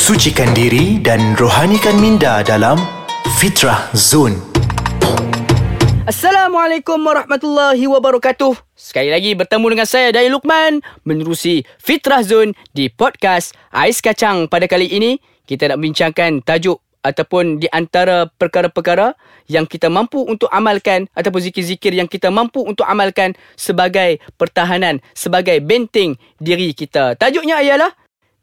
Sucikan diri dan rohanikan minda dalam Fitrah Zone. Assalamualaikum warahmatullahi wabarakatuh. Sekali lagi bertemu dengan saya Dai Lukman menerusi Fitrah Zone di podcast Ais Kacang pada kali ini kita nak bincangkan tajuk ataupun di antara perkara-perkara yang kita mampu untuk amalkan ataupun zikir-zikir yang kita mampu untuk amalkan sebagai pertahanan, sebagai benteng diri kita. Tajuknya ialah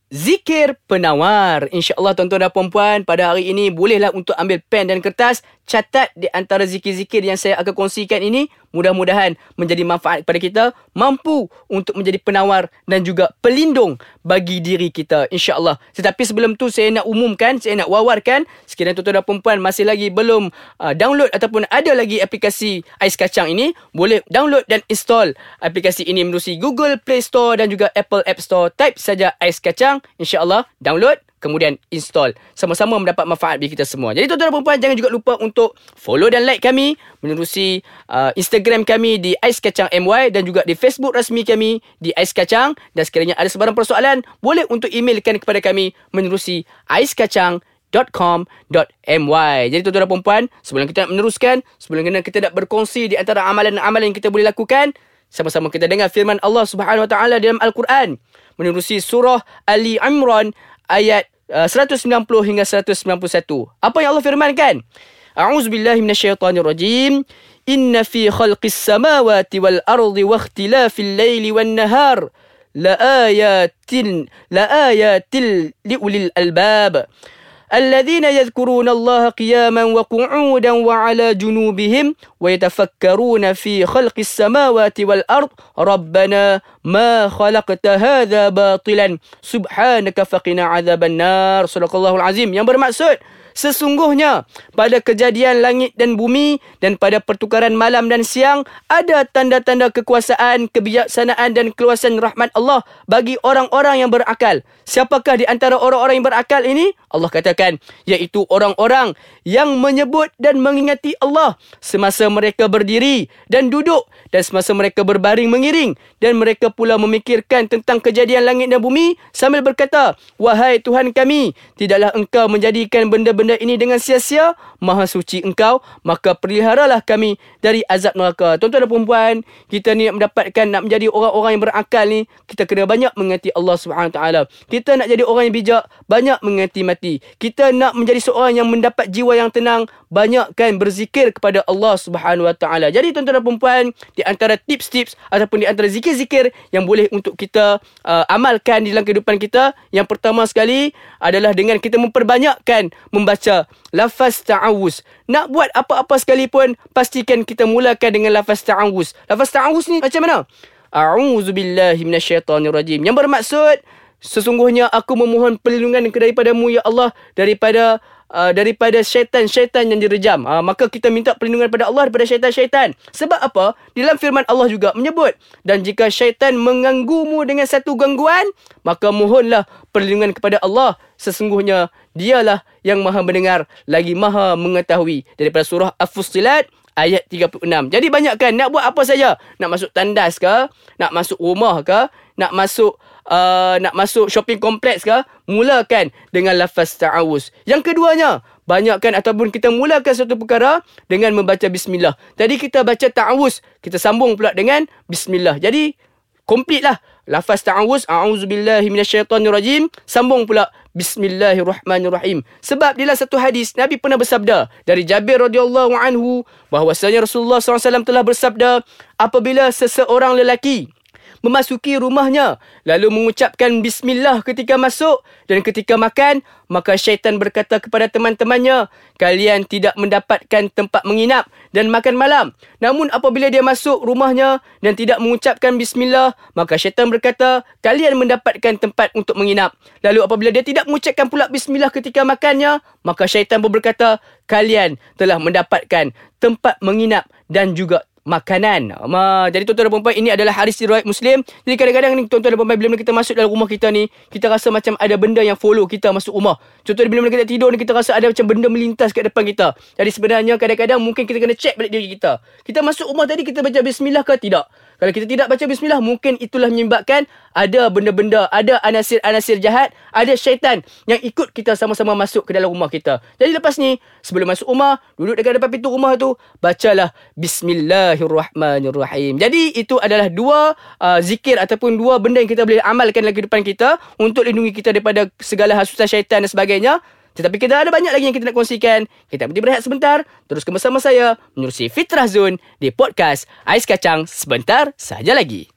Zikir penawar. InsyaAllah tuan-tuan dan puan-puan pada hari ini bolehlah untuk ambil pen dan kertas. Catat di antara zikir-zikir yang saya akan kongsikan ini. Mudah-mudahan menjadi manfaat kepada kita. Mampu untuk menjadi penawar dan juga pelindung bagi diri kita. InsyaAllah. Tetapi sebelum tu saya nak umumkan, saya nak wawarkan. Sekiranya tuan-tuan dan puan-puan masih lagi belum uh, download ataupun ada lagi aplikasi Ais Kacang ini. Boleh download dan install aplikasi ini melalui Google Play Store dan juga Apple App Store. Type saja Ais Kacang insya-Allah download kemudian install sama-sama mendapat manfaat bagi kita semua. Jadi tuan-tuan dan puan jangan juga lupa untuk follow dan like kami menerusi uh, Instagram kami di Ais Kacang MY dan juga di Facebook rasmi kami di Ais Kacang dan sekiranya ada sebarang persoalan boleh untuk emailkan kepada kami menerusi aiskacang.com.my. Jadi tuan-tuan dan puan sebelum kita nak meneruskan, sebelum kita nak berkongsi di antara amalan-amalan yang kita boleh lakukan, sama-sama kita dengar firman Allah Subhanahu Wa Taala dalam Al-Quran menerusi surah Ali Imran ayat uh, 190 hingga 191. Apa yang Allah firmankan? A'udzubillahi minasyaitonirrajim. Inna fi khalqis samawati wal ardi wa ikhtilafil laili wan nahar la ayatin la ayatil liulil albab. الذين يذكرون الله قياما وقعودا وعلى جنوبهم ويتفكرون في خلق السماوات والأرض ربنا ما خلقت هذا باطلا سبحانك فقنا عذاب النار صدق الله العظيم yang bermaksud Sesungguhnya pada kejadian langit dan bumi dan pada pertukaran malam dan siang ada tanda-tanda kekuasaan, kebijaksanaan dan keluasan rahmat Allah bagi orang-orang yang berakal. Siapakah di antara orang-orang yang berakal ini? Allah katakan iaitu orang-orang yang menyebut dan mengingati Allah semasa mereka berdiri dan duduk dan semasa mereka berbaring mengiring dan mereka pula memikirkan tentang kejadian langit dan bumi sambil berkata wahai Tuhan kami tidaklah engkau menjadikan benda-benda benda ini dengan sia-sia, maha suci engkau, maka peliharalah kami dari azab neraka. Tuan-tuan dan puan kita ni nak mendapatkan, nak menjadi orang-orang yang berakal ni, kita kena banyak mengingati Allah SWT. Kita nak jadi orang yang bijak, banyak mengingati mati. Kita nak menjadi seorang yang mendapat jiwa yang tenang, banyakkan berzikir kepada Allah SWT. Jadi tuan-tuan dan puan di antara tips-tips ataupun di antara zikir-zikir yang boleh untuk kita uh, amalkan di dalam kehidupan kita, yang pertama sekali adalah dengan kita memperbanyakkan membaca membaca lafaz ta'awuz. Nak buat apa-apa sekalipun, pastikan kita mulakan dengan lafaz ta'awuz. Lafaz ta'awuz ni macam mana? A'udzu billahi minasyaitonir rajim. Yang bermaksud sesungguhnya aku memohon perlindungan daripadamu ya Allah daripada uh, daripada syaitan-syaitan yang direjam. Uh, maka kita minta perlindungan kepada Allah daripada syaitan-syaitan. Sebab apa? Dalam firman Allah juga menyebut. Dan jika syaitan mengganggumu dengan satu gangguan, maka mohonlah perlindungan kepada Allah. Sesungguhnya dialah yang maha mendengar lagi maha mengetahui. Daripada surah Al-Fussilat ayat 36. Jadi banyakkan nak buat apa saja. Nak masuk tandas ke? Nak masuk rumah ke? Nak masuk uh, nak masuk shopping kompleks ke, mulakan dengan lafaz ta'awuz. Yang keduanya, banyakkan ataupun kita mulakan satu perkara dengan membaca bismillah. Jadi kita baca ta'awuz, kita sambung pula dengan bismillah. Jadi komplit lah. Lafaz ta'awuz, a'udzubillahi minasyaitanirrajim, sambung pula Bismillahirrahmanirrahim. Sebab dalam satu hadis Nabi pernah bersabda dari Jabir radhiyallahu anhu bahwasanya Rasulullah SAW telah bersabda apabila seseorang lelaki memasuki rumahnya. Lalu mengucapkan bismillah ketika masuk. Dan ketika makan maka syaitan berkata kepada teman-temannya kalian tidak mendapatkan tempat menginap dan makan malam. Namun apabila dia masuk rumahnya dan tidak mengucapkan bismillah maka syaitan berkata kalian mendapatkan tempat untuk menginap. Lalu apabila dia tidak mengucapkan pula bismillah ketika makannya maka syaitan pun berkata kalian telah mendapatkan tempat menginap dan juga makanan. Ma, jadi tuan-tuan dan puan ini adalah hadis riwayat Muslim. Jadi kadang-kadang ni tuan-tuan dan puan bila kita masuk dalam rumah kita ni, kita rasa macam ada benda yang follow kita masuk rumah. Contohnya bila kita tidur ni kita rasa ada macam benda melintas kat depan kita. Jadi sebenarnya kadang-kadang mungkin kita kena check balik diri kita. Kita masuk rumah tadi kita baca bismillah ke tidak? Kalau kita tidak baca bismillah, mungkin itulah menyebabkan ada benda-benda, ada anasir-anasir jahat, ada syaitan yang ikut kita sama-sama masuk ke dalam rumah kita. Jadi lepas ni, sebelum masuk rumah, duduk dekat depan pintu rumah tu, bacalah bismillahirrahmanirrahim. Jadi itu adalah dua uh, zikir ataupun dua benda yang kita boleh amalkan dalam kehidupan kita untuk lindungi kita daripada segala hasutan syaitan dan sebagainya. Tetapi kita ada banyak lagi yang kita nak kongsikan. Kita berhenti berehat sebentar. Teruskan bersama saya menerusi Fitrah Zone di podcast Ais Kacang sebentar saja lagi.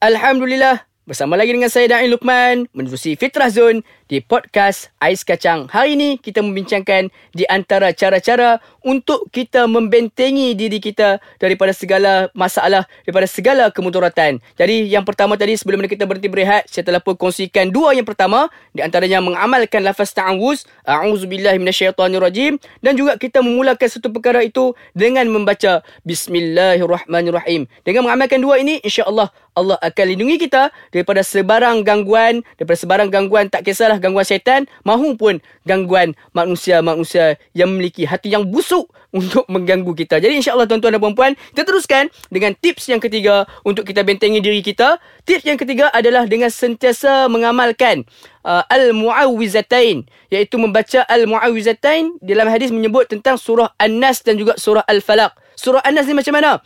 Alhamdulillah. Bersama lagi dengan saya Dain Lukman menerusi Fitrah Zone di podcast Ais Kacang. Hari ini kita membincangkan di antara cara-cara untuk kita membentengi diri kita daripada segala masalah, daripada segala kemudaratan. Jadi yang pertama tadi sebelum kita berhenti berehat, saya telah pun kongsikan dua yang pertama di antaranya mengamalkan lafaz ta'awuz, a'udzubillahi minasyaitonirrajim dan juga kita memulakan satu perkara itu dengan membaca bismillahirrahmanirrahim. Dengan mengamalkan dua ini insya-Allah Allah akan lindungi kita daripada sebarang gangguan, daripada sebarang gangguan tak kisahlah gangguan syaitan mahupun gangguan manusia-manusia yang memiliki hati yang busuk untuk mengganggu kita. Jadi insya-Allah tuan-tuan dan puan-puan, kita teruskan dengan tips yang ketiga untuk kita bentengi diri kita. Tips yang ketiga adalah dengan sentiasa mengamalkan uh, al-muawwizatain iaitu membaca al-muawwizatain dalam hadis menyebut tentang surah An-Nas dan juga surah Al-Falaq. Surah An-Nas ni macam mana?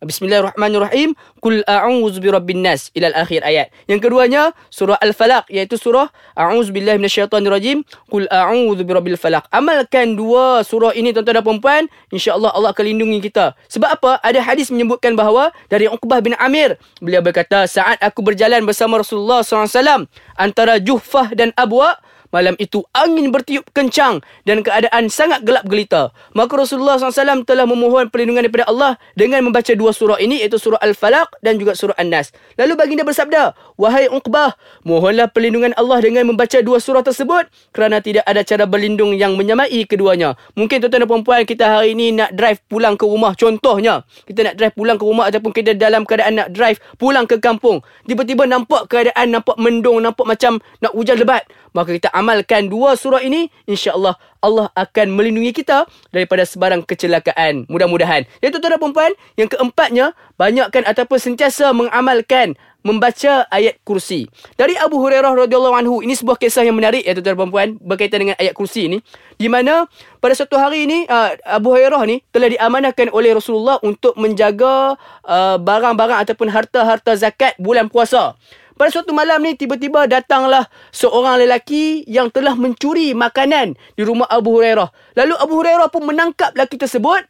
Bismillahirrahmanirrahim. Kul a'udzu birabbin nas ila akhir ayat. Yang keduanya surah Al-Falaq iaitu surah a'udzu billahi minasyaitonirrajim. Kul a'udzu birabbil falaq. Amalkan dua surah ini tuan-tuan dan puan-puan, insya-Allah Allah akan lindungi kita. Sebab apa? Ada hadis menyebutkan bahawa dari Uqbah bin Amir, beliau berkata, "Saat aku berjalan bersama Rasulullah SAW antara Juhfah dan Abwa, Malam itu angin bertiup kencang dan keadaan sangat gelap gelita. Maka Rasulullah SAW telah memohon perlindungan daripada Allah dengan membaca dua surah ini iaitu surah Al-Falaq dan juga surah An-Nas. Lalu baginda bersabda, Wahai Uqbah, mohonlah perlindungan Allah dengan membaca dua surah tersebut kerana tidak ada cara berlindung yang menyamai keduanya. Mungkin tuan-tuan dan puan-puan kita hari ini nak drive pulang ke rumah. Contohnya, kita nak drive pulang ke rumah ataupun kita dalam keadaan nak drive pulang ke kampung. Tiba-tiba nampak keadaan, nampak mendung, nampak macam nak hujan lebat. Maka kita amalkan dua surah ini, insya-Allah Allah akan melindungi kita daripada sebarang kecelakaan. Mudah-mudahan. Jadi tuan-tuan dan puan yang keempatnya, banyakkan ataupun sentiasa mengamalkan membaca ayat kursi. Dari Abu Hurairah radhiyallahu anhu, ini sebuah kisah yang menarik ya tuan-tuan puan berkaitan dengan ayat kursi ini, di mana pada satu hari ini uh, Abu Hurairah ni telah diamanahkan oleh Rasulullah untuk menjaga uh, barang-barang ataupun harta-harta zakat bulan puasa. Pada suatu malam ni tiba-tiba datanglah seorang lelaki yang telah mencuri makanan di rumah Abu Hurairah. Lalu Abu Hurairah pun menangkap lelaki tersebut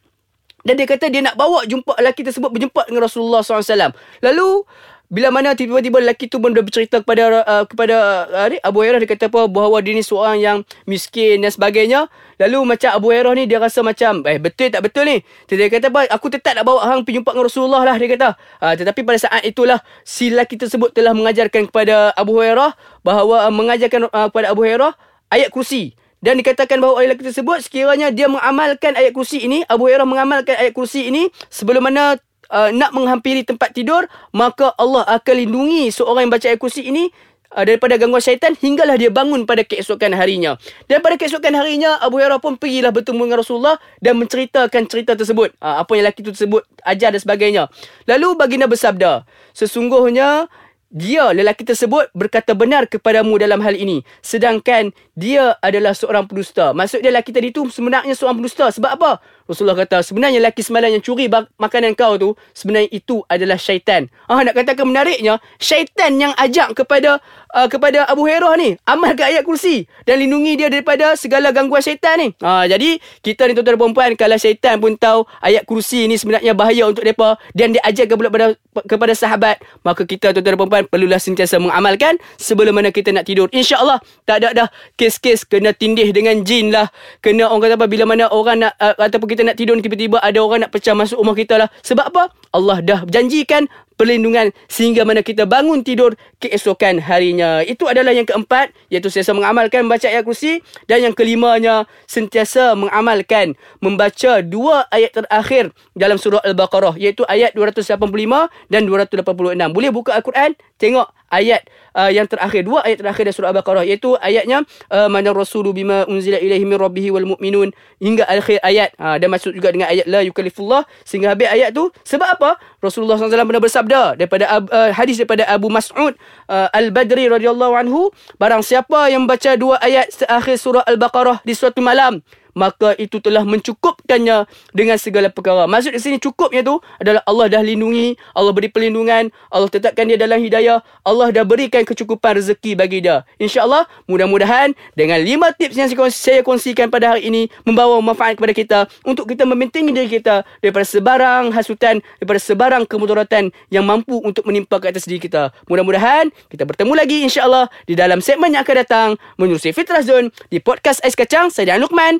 dan dia kata dia nak bawa jumpa lelaki tersebut berjumpa dengan Rasulullah SAW. Lalu bila mana tiba-tiba lelaki tu pun bercerita kepada uh, kepada uh, Abu Hurairah dia kata apa? Bahawa dia ni seorang yang miskin dan sebagainya. Lalu macam Abu Hurairah ni dia rasa macam eh betul tak betul ni? Dia kata apa? Aku tetap nak bawa hang pergi jumpa dengan Rasulullah lah dia kata. Uh, tetapi pada saat itulah si lelaki tersebut telah mengajarkan kepada Abu Hurairah bahawa uh, mengajarkan uh, kepada Abu Hurairah ayat kursi. Dan dikatakan bahawa ayat tersebut sekiranya dia mengamalkan ayat kursi ini Abu Hurairah mengamalkan ayat kursi ini sebelum mana uh, nak menghampiri tempat tidur, maka Allah akan lindungi seorang yang baca ayat kursi ini uh, daripada gangguan syaitan hinggalah dia bangun pada keesokan harinya. Dan pada keesokan harinya, Abu Hurairah pun pergilah bertemu dengan Rasulullah dan menceritakan cerita tersebut. Uh, apa yang lelaki itu tersebut ajar dan sebagainya. Lalu baginda bersabda, sesungguhnya dia lelaki tersebut berkata benar kepadamu dalam hal ini sedangkan dia adalah seorang pendusta maksud dia lelaki tadi tu sebenarnya seorang pendusta sebab apa Rasulullah kata sebenarnya lelaki semalam yang curi makanan kau tu sebenarnya itu adalah syaitan ah nak katakan menariknya syaitan yang ajak kepada uh, kepada Abu Hurairah ni amalkan ayat kursi dan lindungi dia daripada segala gangguan syaitan ni ah jadi kita ni tuan-tuan dan puan kalau syaitan pun tahu ayat kursi ni sebenarnya bahaya untuk depa dan dia ajarkan pula kepada kepada sahabat maka kita tuan-tuan dan puan tuan perlulah sentiasa mengamalkan sebelum mana kita nak tidur. InsyaAllah tak ada dah kes-kes kena tindih dengan jin lah. Kena orang kata apa bila mana orang nak uh, ataupun kita nak tidur tiba-tiba ada orang nak pecah masuk rumah kita lah. Sebab apa? Allah dah janjikan perlindungan sehingga mana kita bangun tidur keesokan harinya. Itu adalah yang keempat iaitu sentiasa mengamalkan membaca ayat kursi dan yang kelimanya sentiasa mengamalkan membaca dua ayat terakhir dalam surah Al-Baqarah iaitu ayat 285 dan 286. Boleh buka Al-Quran tengok ayat uh, yang terakhir dua ayat terakhir dari surah Al-Baqarah iaitu ayatnya uh, manar rasulu bima unzila ilaihi min rabbih wal mu'minun. Hingga akhir ayat uh, dan masuk juga dengan ayat la yukallifullah sehingga habis ayat tu sebab apa? Rasulullah SAW pernah bersabda daripada uh, hadis daripada Abu Mas'ud uh, Al-Badri radhiyallahu anhu barang siapa yang baca dua ayat terakhir surah Al-Baqarah di suatu malam maka itu telah mencukupkannya dengan segala perkara. Maksud di sini cukupnya tu adalah Allah dah lindungi, Allah beri perlindungan, Allah tetapkan dia dalam hidayah, Allah dah berikan kecukupan rezeki bagi dia. InsyaAllah, mudah-mudahan dengan lima tips yang saya kongsikan pada hari ini membawa manfaat kepada kita untuk kita membentengi diri kita daripada sebarang hasutan, daripada sebarang kemudaratan yang mampu untuk menimpa ke atas diri kita. Mudah-mudahan kita bertemu lagi insyaAllah di dalam segmen yang akan datang menerusi Fitrah Zone di podcast Ais Kacang. Saya Dan Lukman.